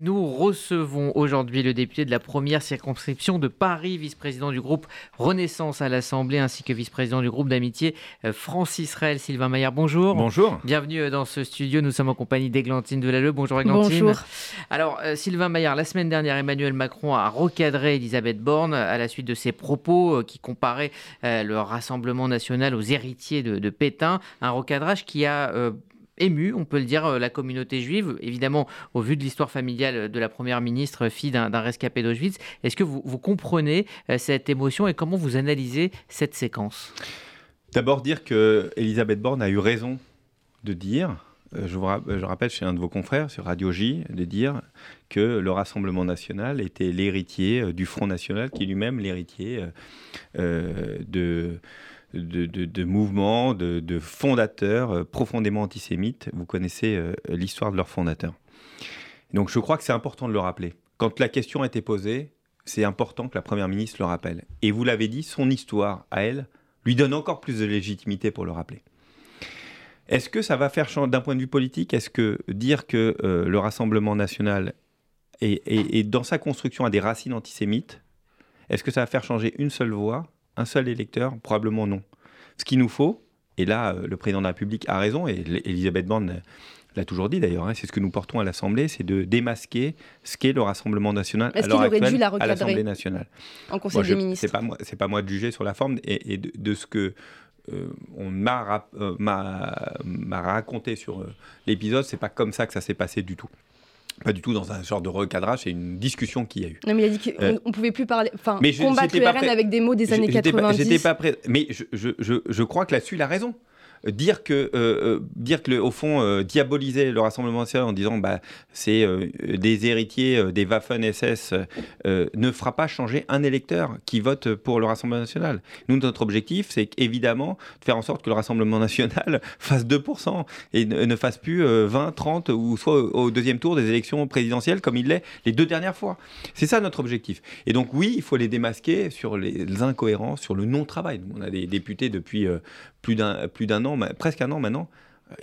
Nous recevons aujourd'hui le député de la première circonscription de Paris, vice-président du groupe Renaissance à l'Assemblée, ainsi que vice-président du groupe d'amitié euh, France-Israël, Sylvain Maillard. Bonjour. Bonjour. Bienvenue euh, dans ce studio. Nous sommes en compagnie d'Églantine Delalleux. Bonjour Églantine. Bonjour. Alors, euh, Sylvain Maillard, la semaine dernière, Emmanuel Macron a recadré Elisabeth Borne à la suite de ses propos qui comparaient le Rassemblement national aux héritiers de, de Pétain. Un recadrage qui a ému, on peut le dire, euh, la communauté juive, évidemment au vu de l'histoire familiale de la Première ministre, fille d'un rescapé d'Auschwitz. Est-ce que vous, comprenez euh, cette émotion et comment vous analysez cette séquence? D'abord dire que Elisabeth Borne a eu raison de dire, euh, je, je rappelle chez un de vos confrères sur Radio J, de dire que le Rassemblement national était l'héritier du Front national, qui est lui-même l'héritier de de, mouvements, de, fondateurs euh, profondément antisémites. Vous connaissez euh, l'histoire de leurs fondateurs. Donc je crois que c'est important de le rappeler. Quand la question a été posée, c'est important que la Première ministre le rappelle. Et vous l'avez dit, son histoire à elle lui donne encore plus de légitimité pour le rappeler. Est-ce que ça va faire changer d'un point de vue politique Est-ce que dire que euh, le Rassemblement national est, dans sa construction a des racines antisémites, est-ce que ça va faire changer une seule voix un seul électeur Probablement non. Ce qu'il nous faut, et là, euh, le président de la République a raison, et Elisabeth Borne l'a toujours dit d'ailleurs, hein, c'est ce que nous portons à l'Assemblée, c'est de démasquer ce qu'est le Rassemblement national à l'heure actuelle à l'Assemblée nationale. En Conseil des ministres. C'est pas moi, c'est pas moi de juger sur la forme et, de, ce que euh, on euh, m'a raconté sur l'épisode, c'est pas comme ça que ça s'est passé du tout. Pas du tout dans un genre de recadrage, c'est une discussion qu'il y a eu. Non, mais il a dit qu'on euh, ne pouvait plus parler, enfin, combattre le RN avec des mots des années 90. J'étais pas prêt, mais je, je, je, je crois que là-dessus, il a raison dire que, euh, euh, dire que au fond, euh, diaboliser le Rassemblement national en disant bah, c'est des héritiers des Waffen-SS ne fera pas changer un électeur qui vote pour le Rassemblement national. Nous, notre objectif, c'est évidemment de faire en sorte que le Rassemblement national fasse 2% et ne, fasse plus 20, 30 ou soit au deuxième tour des élections présidentielles comme il l'est les deux dernières fois. C'est ça notre objectif. Et donc oui, il faut les démasquer sur les incohérences, sur le non-travail. On a des députés depuis plus d'un an, presque un an maintenant,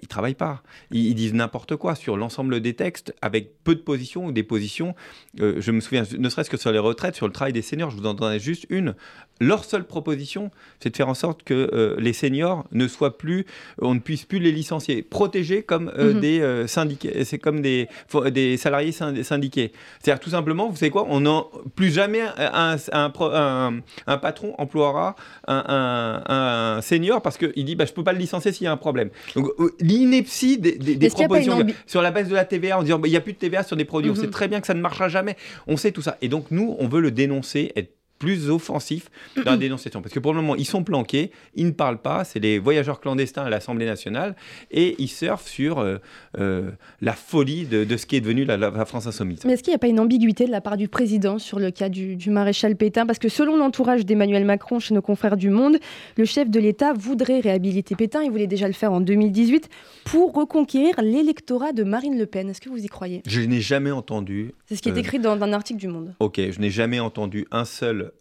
ils travaillent pas. Ils, disent n'importe quoi sur l'ensemble des textes avec peu de positions ou des positions. Euh, je me souviens, ne serait-ce que sur les retraites, sur le travail des seniors, je vous en donnerai juste une. Leur seule proposition, c'est de faire en sorte que euh, les seniors ne soient plus, on ne puisse plus les licencier, protégés comme mhm. des syndiqués, c'est comme des, des salariés syndiqués. C'est-à-dire tout simplement, vous savez quoi, on n'en plus jamais un, un, un, patron emploiera un, senior parce qu'il dit bah, je peux pas le licencier s'il y a un problème. Donc l'ineptie des, des, propositions sur la base de la TVA en disant bah, il n'y a plus de TVA sur des produits. On sait mhm. très bien que ça ne marchera jamais. On sait tout ça. Et donc, nous, on veut le dénoncer, être plus offensif dans la dénonciation. Parce que pour le moment, ils sont planqués, ils ne parlent pas, c'est les voyageurs clandestins à l'Assemblée nationale, et ils surfent sur euh, euh, la folie de, ce qui est devenu la, France insoumise. Mais est-ce qu'il n'y a pas une ambiguïté de la part du président sur le cas du, maréchal Pétain? Parce que selon l'entourage d'Emmanuel Macron chez nos confrères du Monde, le chef de l'État voudrait réhabiliter Pétain, il voulait déjà le faire en 2018, pour reconquérir l'électorat de Marine Le Pen. Est-ce que vous y croyez? Je n'ai jamais entendu... C'est ce qui est euh, écrit dans un article du Monde. Ok, je n'ai jamais entendu un seul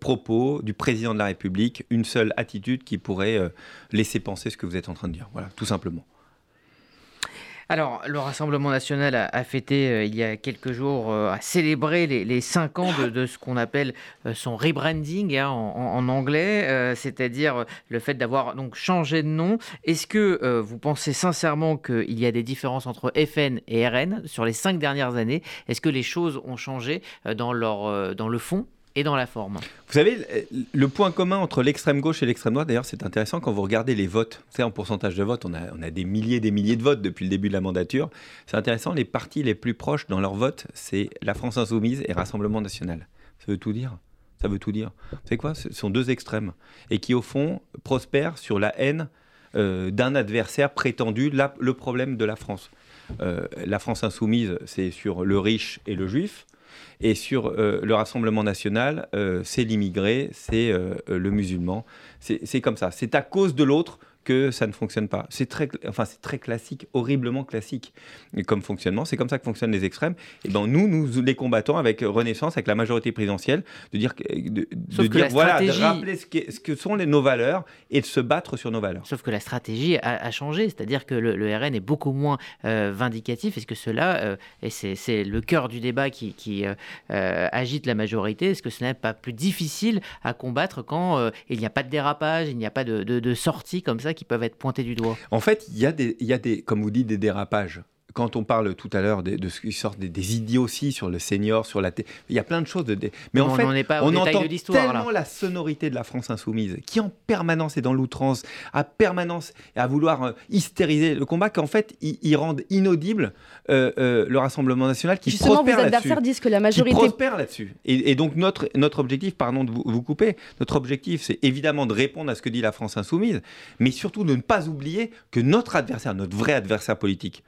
propos du président de la République, une seule attitude qui pourrait euh, laisser penser ce que vous êtes en train de dire. Voilà, tout simplement. Alors, le Rassemblement national a, fêté euh, il y a quelques jours, a célébré les, cinq ans de, ce qu'on appelle son rebranding hein, en, anglais, c'est-à-dire le fait d'avoir donc changé de nom. Est-ce que vous pensez sincèrement qu'il y a des différences entre FN et RN sur les cinq dernières années? Est-ce que les choses ont changé dans, leur, dans le fond? Et dans la forme. Vous savez, le point commun entre l'extrême gauche et l'extrême droite, d'ailleurs, c'est intéressant quand vous regardez les votes. Savez, en pourcentage de vote, on a, des milliers et des milliers de votes depuis le début de la mandature. C'est intéressant, les partis les plus proches dans leur vote, c'est la France Insoumise et Rassemblement National. Ça veut tout dire. Ça veut tout dire. Savez quoi? Ce sont deux extrêmes. Et qui, au fond, prospèrent sur la haine euh, d'un adversaire prétendu, le problème de la France. Euh, la France Insoumise, c'est sur le riche et le juif. Et sur euh, le Rassemblement national, euh, c'est l'immigré, c'est euh, le musulman. C'est comme ça. C'est à cause de l'autre que ça ne fonctionne pas. C'est très, enfin, c'est très classique, horriblement classique comme fonctionnement. C'est comme ça que fonctionnent les extrêmes. Et ben nous, nous les combattons avec Renaissance, avec la majorité présidentielle, de dire, de, dire voilà, de rappeler ce, ce, que sont les, nos valeurs et de se battre sur nos valeurs. Sauf que la stratégie a, changé, c'est-à-dire que le, RN est beaucoup moins euh, vindicatif. Est-ce que cela, euh, et c'est le cœur du débat qui, qui euh, agite la majorité, est-ce que ce n'est pas plus difficile à combattre quand il n'y a pas de dérapage, il n'y a pas de, de, de sorties comme ça qui peuvent être pointées du doigt. En fait, il y, a des, y a des, comme vous dites, des dérapages quand on parle tout à l'heure de, ce qui sort des, des, idioties sur le senior, sur la il y a plein de choses. De, mais en fait, on, entend tellement la sonorité de la France insoumise, qui en permanence est dans l'outrance, à permanence et à vouloir euh, hystériser le combat, qu'en fait, ils, rendent inaudible euh, euh, le Rassemblement national qui Justement, prospère vos adversaires disent que la majorité prospère là-dessus. Et, donc notre notre objectif, pardon de vous, vous couper, notre objectif, c'est évidemment de répondre à ce que dit la France insoumise, mais surtout de ne pas oublier que notre adversaire, notre vrai adversaire politique,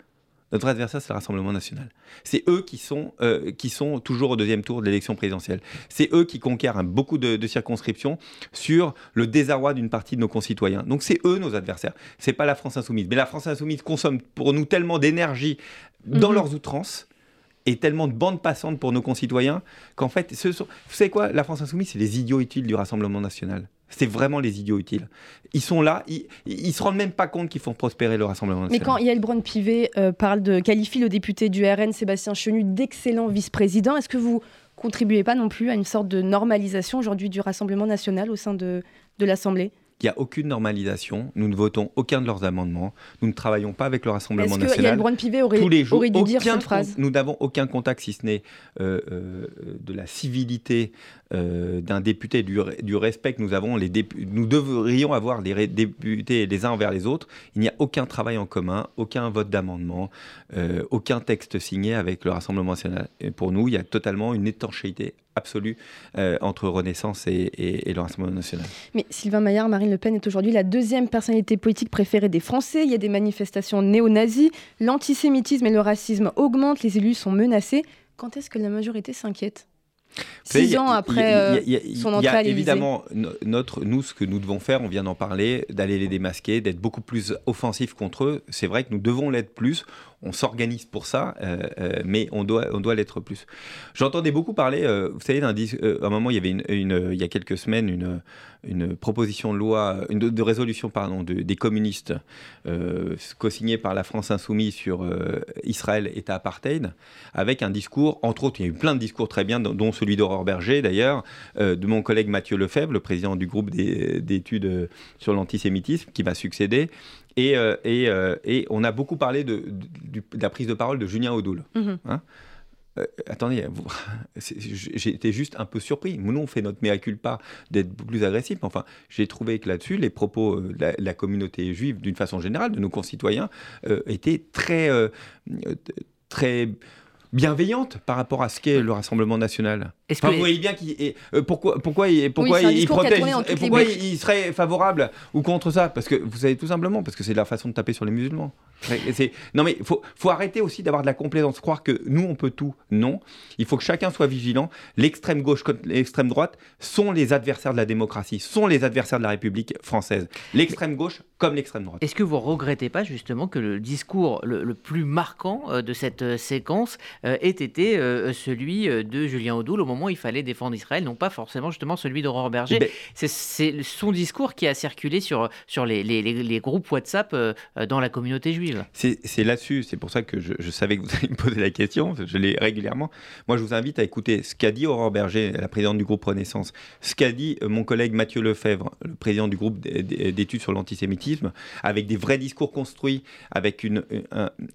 notre adversaire, c'est le Rassemblement national. C'est eux qui sont, euh, qui sont toujours au deuxième tour de l'élection présidentielle. C'est eux qui conquièrent beaucoup de, circonscriptions sur le désarroi d'une partie de nos concitoyens. Donc c'est eux nos adversaires. C'est pas la France insoumise. Mais la France insoumise consomme pour nous tellement d'énergie dans mhm. leurs outrances et tellement de bandes passantes pour nos concitoyens qu'en fait, ce sont... vous savez quoi? La France insoumise, c'est les idiots utiles du Rassemblement national. C'est vraiment les idiots utiles. Ils sont là, ils, ne se rendent même pas compte qu'ils font prospérer le Rassemblement national. Mais quand Yael Braun-Pivet euh, parle de qualifie le député du RN Sébastien Chenu d'excellent vice-président, est-ce que vous contribuez pas non plus à une sorte de normalisation aujourd'hui du Rassemblement national au sein de, de l'Assemblée? Il n'y a aucune normalisation. Nous ne votons aucun de leurs amendements. Nous ne travaillons pas avec le Rassemblement national. Yael Pivet aurait, Tous les jours, aurait dû dire cette phrase Nous n'avons aucun contact, si ce n'est euh, euh, de la civilité euh, d'un député, du, du, respect que nous avons, les nous devrions avoir les députés les uns envers les autres. Il n'y a aucun travail en commun, aucun vote d'amendement, aucun texte signé avec le Rassemblement national. Et pour nous, il y a totalement une étanchéité absolue euh, entre Renaissance et, et, le Rassemblement national. Mais Sylvain Maillard, Marine Le Pen est aujourd'hui la deuxième personnalité politique préférée des Français. Il y a des manifestations néo-nazis, l'antisémitisme et le racisme augmentent, les élus sont menacés. Quand est-ce que la majorité s'inquiète? Six ans après euh, son entrée à Évidemment, notre, nous, ce que nous devons faire, on vient d'en parler, d'aller les démasquer, d'être beaucoup plus offensif contre eux. C'est vrai que nous devons l'être plus. On s'organise pour ça, euh, euh, mais on doit, on doit l'être plus. J'entendais beaucoup parler, vous savez, à un moment, il y avait une, il y a quelques semaines une, une proposition de loi, une de, résolution pardon, des communistes co-signée par la France insoumise sur Israël État apartheid, avec un discours, entre autres, il y a eu plein de discours très bien, dont celui d'Aurore Berger d'ailleurs, euh, de mon collègue Mathieu Lefebvre, le président du groupe d'études euh, sur l'antisémitisme, qui m'a succédé. Et, euh, et, on a beaucoup parlé de, la prise de parole de Julien Audoul. Mhm. Hein. attendez, j'ai été juste un peu surpris. Nous, on fait notre mea culpa d'être plus agressif. Enfin, j'ai trouvé que là-dessus, les propos de la, communauté juive, d'une façon générale, de nos concitoyens, étaient très, très bienveillante par rapport à ce qu'est le Rassemblement national. Vous voyez bien qu'il euh, pourquoi pourquoi il, protège pourquoi il, serait favorable ou contre ça? Parce que vous savez tout simplement parce que c'est la façon de taper sur les musulmans. Non mais faut faut arrêter aussi d'avoir de la complaisance, croire que nous on peut tout. Non, il faut que chacun soit vigilant. L'extrême gauche comme l'extrême droite sont les adversaires de la démocratie, sont les adversaires de la République française. L'extrême gauche comme l'extrême droite. Est-ce que vous regrettez pas justement que le discours le, plus marquant euh, de cette euh, séquence ait été celui de Julien Audoul au moment il fallait défendre Israël, non pas forcément justement celui d'Aurore Berger. Ben- c'est son discours qui a circulé sur, sur les, les, groupes WhatsApp euh, dans la communauté juive. C'est là-dessus, c'est pour ça que je, savais que vous alliez me poser la question, je l'ai régulièrement. Moi, je vous invite à écouter ce qu'a dit Aurore Berger, la présidente du groupe Renaissance, ce qu'a dit euh, mon collègue Mathieu Lefebvre, le président du groupe d'études sur l'antisémitisme, avec des vrais discours construits, avec une,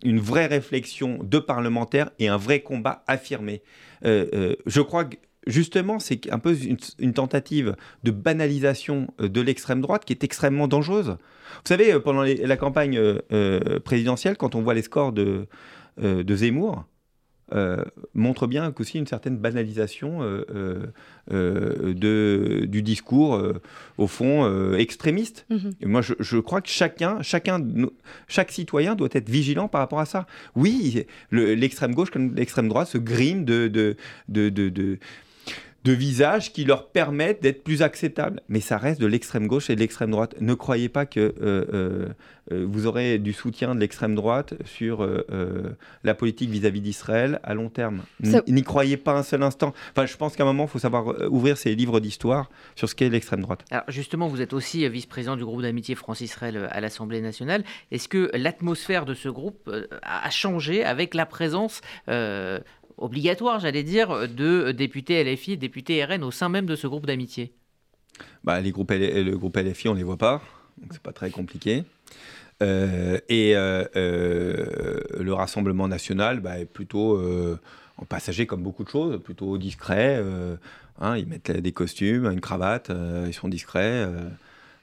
une vraie réflexion de parlementaires et un vrai combat affirmé. Euh, euh, je crois que justement, c'est un peu une, tentative de banalisation euh, de l'extrême droite qui est extrêmement dangereuse. Vous savez, pendant la campagne présidentielle, quand on voit les scores de, de Zemmour, euh, montre bien qu'aussi une certaine banalisation euh, euh, de, du discours, au fond, extrémiste. Mhm. Et moi, je, crois que chacun, chacun, chaque citoyen doit être vigilant par rapport à ça. Oui, l'extrême gauche comme l'extrême droite se grime de, de, de, de de visages qui leur permettent d'être plus acceptables. Mais ça reste de l'extrême gauche et de l'extrême droite. Ne croyez pas que euh, euh, euh, vous aurez du soutien de l'extrême droite sur la politique vis-à-vis d'Israël à long terme. N'y croyez pas un seul instant. Enfin, je pense qu'à un moment, il faut savoir ouvrir ses livres d'histoire sur ce qu'est l'extrême droite. Alors justement, vous êtes aussi vice-président du groupe d'amitié France-Israël à l'Assemblée nationale. Est-ce que l'atmosphère de ce groupe a changé avec la présence obligatoire, j'allais dire, de députés LFI députés RN au sein même de ce groupe d'amitié bah, les groupes Le groupe LFI, on ne les voit pas, donc c'est pas très compliqué. Euh, et euh, euh, le Rassemblement national bah, est plutôt en passager comme beaucoup de choses, plutôt discret. Hein, ils mettent des costumes, une cravate, ils sont discrets.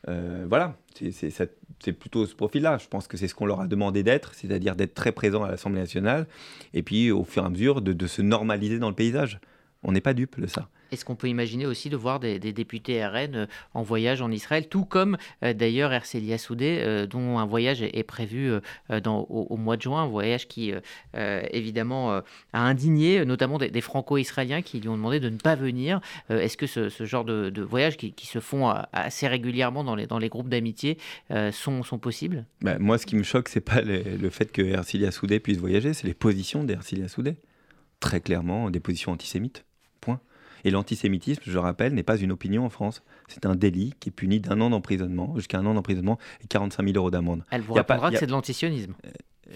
Voilà, c'est plutôt ce profil-là. Je pense que c'est ce qu'on leur a demandé d'être, c'est-à-dire d'être très présent à l'Assemblée nationale, et puis au fur et à mesure de, de se normaliser dans le paysage. On n'est pas dupe de ça. Est-ce qu'on peut imaginer aussi de voir des, députés RN euh, en voyage en Israël, tout comme euh, d'ailleurs Ercelia Soudé, euh, dont un voyage est, prévu au, mois de juin, un voyage qui évidemment a indigné notamment des, franco-israéliens qui lui ont demandé de ne pas venir. Est-ce que ce, genre de, voyages qui, se font assez régulièrement dans les, groupes d'amitié sont, sont possibles? Bah, Moi, ce qui me choque, c'est pas le, fait que Ercilia Soudé puisse voyager, c'est les positions d'Ercilia Soudé. Très clairement, des positions antisémites. Et l'antisémitisme, je rappelle, n'est pas une opinion en France. C'est un délit qui est puni d'un an d'emprisonnement, jusqu'à un an d'emprisonnement et 45 000 euros d'amende. Elle vous répondra que c'est de l'antisionisme.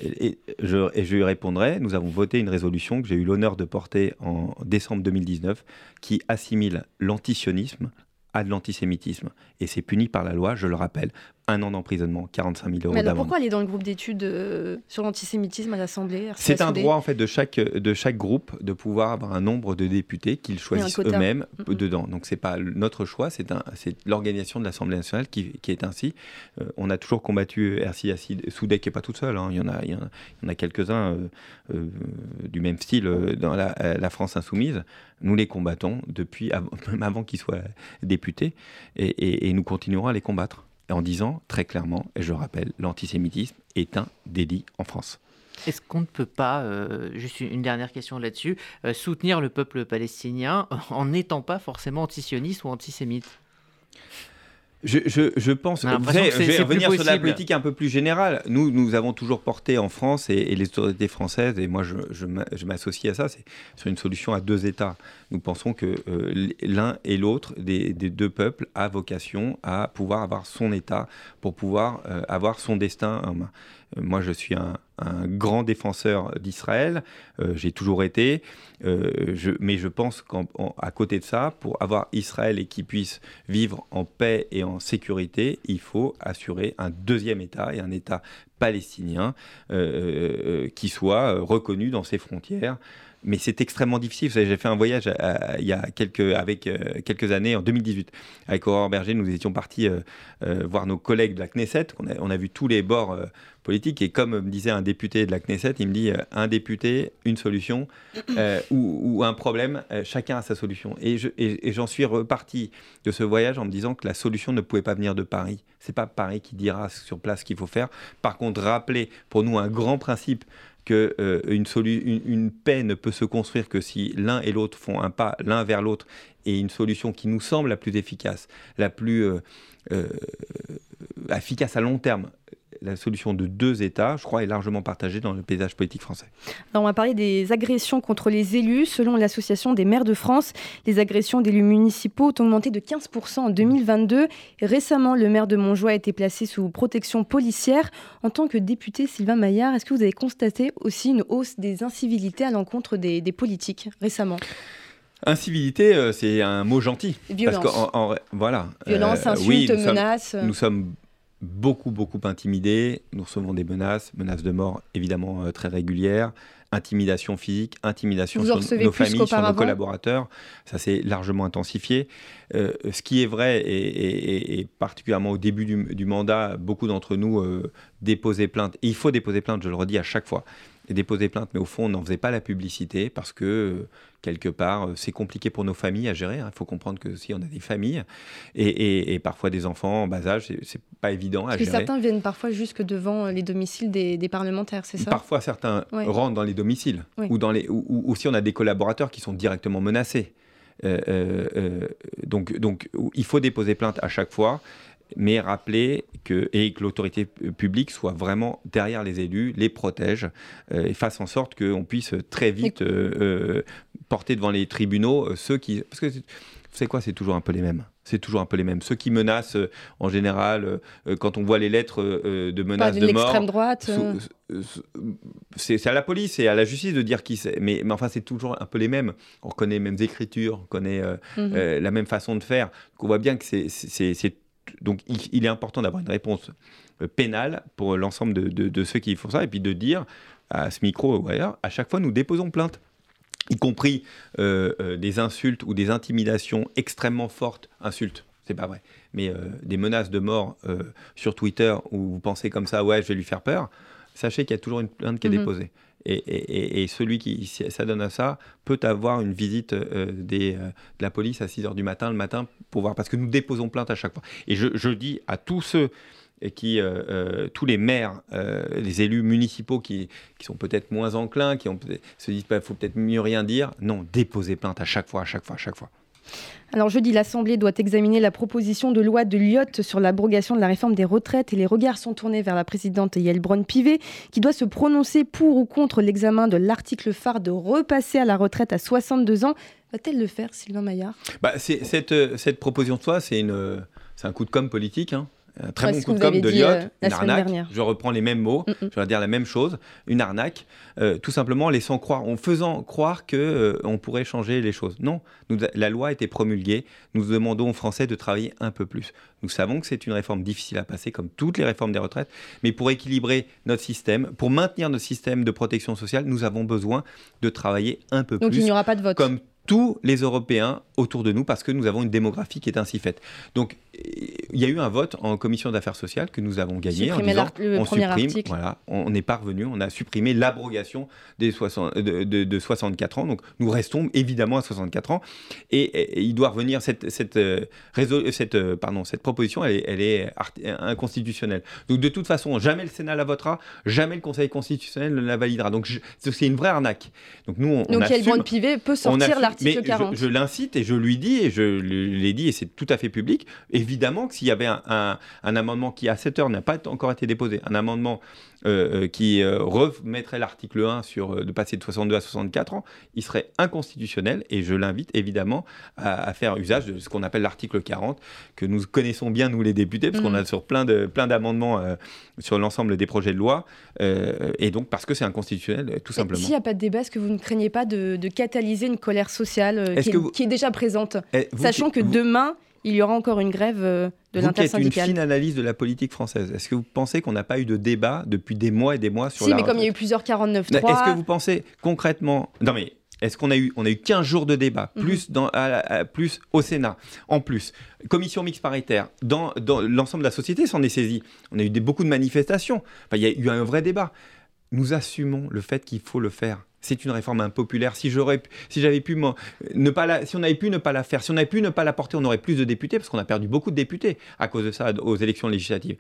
Et, je, et je lui répondrai, nous avons voté une résolution que j'ai eu l'honneur de porter en décembre 2019 qui assimile l'antisionisme à de l'antisémitisme. Et c'est puni par la loi, je le rappelle, un an d'emprisonnement, 45 000 euros d'amende. pourquoi aller dans le groupe d'études euh, sur l'antisémitisme à l'Assemblée C'est un droit en fait de chaque, de chaque groupe de pouvoir avoir un nombre de députés qu'ils choisissent eux-mêmes dedans. Donc c'est pas notre choix, c'est l'organisation de l'Assemblée nationale qui, qui, est ainsi. Euh, on a toujours combattu Ersi Soudek qui n'est pas toute seule, hein. il, y en a, il, y en a, quelques-uns euh, du même style dans la, la, France insoumise. Nous les combattons depuis, même avant qu'ils soient députés, et, et, et nous continuerons à les combattre en disant très clairement, et je rappelle, l'antisémitisme est un délit en France. Est-ce qu'on ne peut pas, euh, juste une dernière question là-dessus, euh, soutenir le peuple palestinien en n'étant pas forcément antisioniste ou antisémite? Je, je, je, pense. je vais revenir sur la politique un peu plus générale. Nous, nous avons toujours porté en France et, les autorités françaises, et moi je, je m'associe à ça, c'est sur une solution à deux États. Nous pensons que euh, l'un et l'autre des, des, deux peuples a vocation à pouvoir avoir son État pour pouvoir euh, avoir son destin en main. Euh, moi, je suis un, grand défenseur d'Israël, euh, j'ai toujours été, euh, mais je pense qu'à côté de ça, pour avoir Israël et qui puisse vivre en paix et en sécurité, il faut assurer un deuxième État et un État palestinien qui soit reconnu dans ses frontières mais c'est extrêmement difficile. J'ai fait un voyage il y a quelques, euh, années, en 2018, avec Aurore Berger. Nous étions partis euh, euh, voir nos collègues de la Knesset. On a, vu tous les bords politiques. Et comme me disait un député de la Knesset, il me dit un député, une solution, ou, un problème, chacun a sa solution. Et, j'en suis reparti de ce voyage en me disant que la solution ne pouvait pas venir de Paris. C'est pas Paris qui dira sur place ce qu'il faut faire. Par contre, rappeler pour nous un grand principe qu'une euh, une, paix ne peut se construire que si l'un et l'autre font un pas l'un vers l'autre et une solution qui nous semble la plus efficace, la plus euh, euh, efficace à long terme la solution de deux États, je crois, est largement partagée dans le paysage politique français. on va parler des agressions contre les élus. Selon l'Association des maires de France, les agressions d'élus municipaux ont augmenté de 15% en 2022. récemment, le maire de Montjoie a été placé sous protection policière. En tant que député, Sylvain Maillard, est-ce que vous avez constaté aussi une hausse des incivilités à l'encontre des, politiques récemment? Incivilité, euh, c'est un mot gentil. Violence. Parce voilà. Violence, euh, insultes, menaces. nous sommes beaucoup, beaucoup intimidés. Nous recevons des menaces, menaces de mort évidemment euh, très régulières, intimidation physique, intimidation sur nos familles, sur nos collaborateurs. Ça s'est largement intensifié. Euh, ce qui est vrai, et, particulièrement au début du, mandat, beaucoup d'entre nous euh, déposaient plainte. Et il faut déposer plainte, je le redis à chaque fois et déposer plainte, mais au fond, on n'en faisait pas la publicité parce que, euh, quelque part, euh, c'est compliqué pour nos familles à gérer. Hein. Il faut comprendre que si on a des familles et, parfois des enfants en bas âge, c'est pas évident à parce gérer. Que certains viennent parfois jusque devant les domiciles des, parlementaires, c'est ça? Parfois, certains rentrent dans les domiciles ou, dans les, ou, si on a des collaborateurs qui sont directement menacés. donc, donc, il faut déposer plainte à chaque fois mais rappeler que, et que l'autorité publique soit vraiment derrière les élus, les protège et fasse en sorte qu'on puisse très vite porter devant les tribunaux ceux qui... Parce que c'est quoi C'est toujours un peu les mêmes c'est toujours un peu les mêmes. Ceux qui menacent, euh, en général, euh, euh, quand on voit les lettres de menaces de, mort, l'extrême droite. c'est à la police et à la justice de dire qui c'est. Mais, mais, enfin, c'est toujours un peu les mêmes. On reconnaît les mêmes écritures, on connaît mhm. la même façon de faire. Donc, on voit bien que c'est donc il, est important d'avoir une réponse pénale pour l'ensemble de, de, ceux qui font ça et puis de dire à ce micro ou ailleurs, à chaque fois nous déposons plainte y compris euh, euh, des insultes ou des intimidations extrêmement fortes, insultes, c'est pas vrai, mais euh, des menaces de mort sur Twitter où vous pensez comme ça, ouais, je vais lui faire peur, sachez qu'il y a toujours une plainte qui est mhm. déposée. Et, celui qui s'adonne à ça peut avoir une visite des, de la police à 6 h du matin, le matin, pour voir, parce que nous déposons plainte à chaque fois. Et je, je dis à tous ceux qui, euh, euh, tous les maires, euh, les élus municipaux qui, qui sont peut-être moins enclins, qui se disent, il bah, faut peut-être mieux rien dire. Non, déposer plainte à chaque fois, à chaque fois, à chaque fois. Alors jeudi, l'Assemblée doit examiner la proposition de loi de Lyotte sur l'abrogation de la réforme des retraites et les regards sont tournés vers la présidente Yael Braun-Pivet qui doit se prononcer pour ou contre l'examen de l'article phare de repasser à la retraite à 62 ans. Va-t-elle le faire, Sylvain Maillard? Bah, cette, cette proposition de loi, c'est un coup de com' politique. Hein un très bon coup de com' de Lyot, euh, une arnaque. Je reprends les mêmes mots, je vais dire la même chose, une arnaque, euh, tout simplement en laissant croire, en faisant croire que euh, on pourrait changer les choses. Non, la loi a été promulguée, nous demandons aux Français de travailler un peu plus. Nous savons que c'est une réforme difficile à passer, comme toutes les réformes des retraites, mais pour équilibrer notre système, pour maintenir notre système de protection sociale, nous avons besoin de travailler un peu plus. Donc il n'y aura pas de vote. Comme tous les Européens autour de nous parce que nous avons une démographie qui est ainsi faite. Donc, il y a eu un vote en commission d'affaires sociales que nous avons gagné en disant on supprime, voilà, on n'est pas revenu, on a supprimé l'abrogation des de, 64 ans. Donc, nous restons évidemment à 64 ans et, il doit revenir cette cette euh, cette euh, pardon cette proposition, elle est, elle est inconstitutionnelle. Donc, de toute façon, jamais le Sénat la votera, jamais le Conseil constitutionnel ne la validera. Donc, c'est une vraie arnaque. Donc, nous, on, donc, assume, Pivet peut sortir l'article mais Je, l'incite et je lui dis, et je l'ai dit, et c'est tout à fait public, évidemment que s'il y avait un, amendement qui, à cette heure, n'a pas encore été déposé, un amendement qui euh, remettrait l'article 1 sur de passer de 62 à 64 ans, il serait inconstitutionnel, et je l'invite évidemment à, faire usage de ce qu'on appelle l'article 40, que nous connaissons bien, nous les députés, parce qu'on a mm. sur plein d'amendements plein d'amendements sur l'ensemble des projets de loi, et donc parce que c'est inconstitutionnel, tout simplement. S'il n'y a pas de débat, est-ce que vous ne craignez pas de, catalyser une colère sociale qui, est, qui, est, déjà présente eh, Sachant que demain, il y aura encore une grève euh, de l'intersyndicale. une fine analyse de la politique française. Est-ce que vous pensez qu'on n'a pas eu de débat depuis des mois et des mois sur si, la... Si, mais comme il y a eu plusieurs 49 3 Est-ce que vous pensez concrètement... Non mais est-ce qu'on a eu, on a eu 15 jours de débat, mhm. plus, dans, plus au Sénat, en plus, commission mixte paritaire, dans, dans l'ensemble de la société s'en est saisi. On a eu des, beaucoup de manifestations. il y a eu un vrai débat. Nous assumons le fait qu'il faut le faire c'est une réforme impopulaire. Si j'avais pu ne pas si on avait pu ne pas la faire, si on avait pu ne pas la porter, on aurait plus de députés parce qu'on a perdu beaucoup de députés à cause de ça aux élections législatives.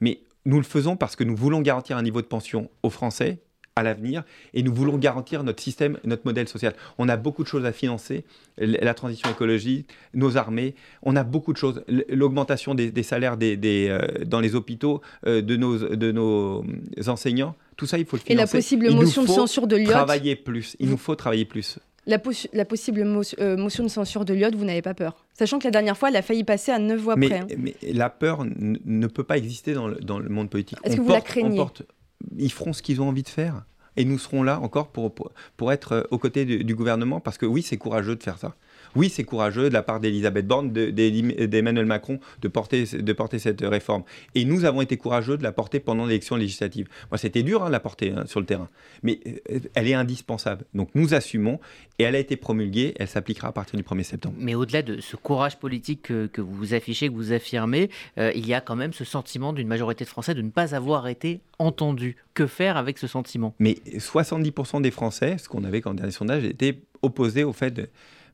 Mais nous le faisons parce que nous voulons garantir un niveau de pension aux Français à l'avenir et nous voulons garantir notre système, notre modèle social. On a beaucoup de choses à financer, la transition écologique, nos armées, on a beaucoup de choses, l'augmentation des, salaires des, euh, dans les hôpitaux euh, de, nos, de nos enseignants. Tout ça, il faut le financer. Et la possible motion de censure de Lyotte Travailler plus. Il nous faut travailler plus. La, la possible euh, motion de censure de Lyotte, vous n'avez pas peur Sachant que la dernière fois, elle a failli passer à 9 voix mais, près. Hein. Mais la peur ne peut pas exister dans le, dans le monde politique. Est-ce que vous la craignez Ils feront ce qu'ils ont envie de faire. Et nous serons là encore pour, pour, être euh, aux côtés du gouvernement, parce que oui, c'est courageux de faire ça. Oui, c'est courageux de la part d'Elisabeth Borne, d'Emmanuel Macron de porter, de porter cette réforme. Et nous avons été courageux de la porter pendant l'élection législative. Moi, c'était dur hein, de la porter hein, sur le terrain, mais euh, elle est indispensable. Donc nous assumons et elle a été promulguée, elle s'appliquera à partir du 1er septembre. Mais au-delà de ce courage politique que, vous affichez, que vous affirmez, euh, il y a quand même ce sentiment d'une majorité de Français de ne pas avoir été entendus. Que faire avec ce sentiment? Mais 70% des Français, ce qu'on avait quand dernier sondage, étaient opposés au fait de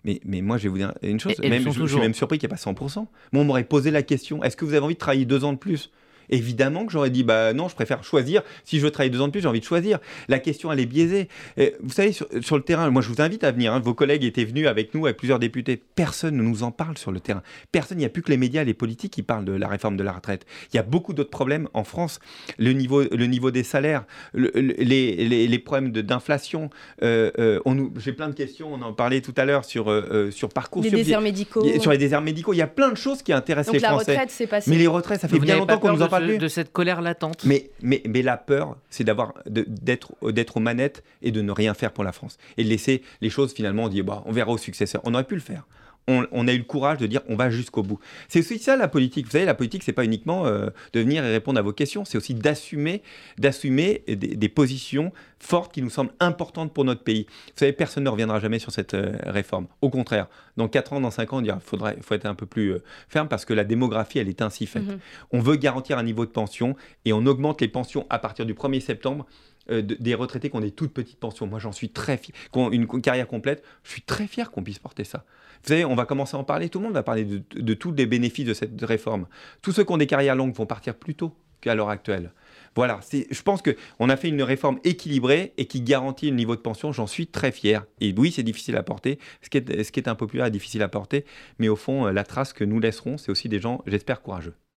mais, mais moi, je vais vous dire une chose. même, je, suis même surpris qu'il n'y ait pas 100%. Moi, on m'aurait posé la question est-ce que vous avez envie de travailler deux ans de plus? Évidemment que j'aurais dit, bah non, je préfère choisir. Si je veux travailler deux ans de plus, j'ai envie de choisir. La question, elle est biaisée. vous savez, sur, le terrain, moi je vous invite à venir. Hein. vos collègues étaient venus avec nous, avec plusieurs députés. Personne ne nous en parle sur le terrain. Personne, il n'y a plus que les médias, les politiques qui parlent de la réforme de la retraite. Il y a beaucoup d'autres problèmes en France. Le niveau, le niveau des salaires, les, les, problèmes d'inflation. Euh, euh, j'ai plein de questions, on en parlait tout à l'heure sur, euh, sur parcours. Les déserts médicaux. Sur les déserts médicaux. Il y a plein de choses qui intéressent Donc les Français. Retraite, c'est passé. Mais les retraites, ça fait bien longtemps qu'on nous en parle de, de cette colère latente. Mais, mais, mais la peur, c'est d'avoir d'être d'être aux manettes et de ne rien faire pour la France. Et de laisser les choses finalement, on dit, bah, on verra au successeur. On aurait pu le faire on, a eu le courage de dire on va jusqu'au bout. C'est aussi ça la politique. Vous savez, la politique, c'est pas uniquement euh, de venir et répondre à vos questions, c'est aussi d'assumer, d'assumer des, positions fortes qui nous semblent importantes pour notre pays. Vous savez, personne ne reviendra jamais sur cette euh, réforme. Au contraire, dans 4 ans, dans 5 ans, on dira faudrait, faut être un peu plus euh, ferme parce que la démographie, elle est ainsi faite. Mm-hmm. On veut garantir un niveau de pension et on augmente les pensions à partir du 1er septembre euh, des retraités qui ont des toutes petites pensions. Moi, j'en suis très fier. Qui ont une carrière complète, je suis très fier qu'on puisse porter ça. Vous savez, on va commencer à en parler. Tout le monde va parler de, tous les bénéfices de cette réforme. Tous ceux qui ont des carrières longues vont partir plus tôt qu'à l'heure actuelle. Voilà, je pense qu'on a fait une réforme équilibrée et qui garantit le niveau de pension. J'en suis très fier. Et oui, c'est difficile à porter. Ce qui, est, ce qui est impopulaire est difficile à porter. Mais au fond, euh, la trace que nous laisserons, c'est aussi des gens, j'espère, courageux.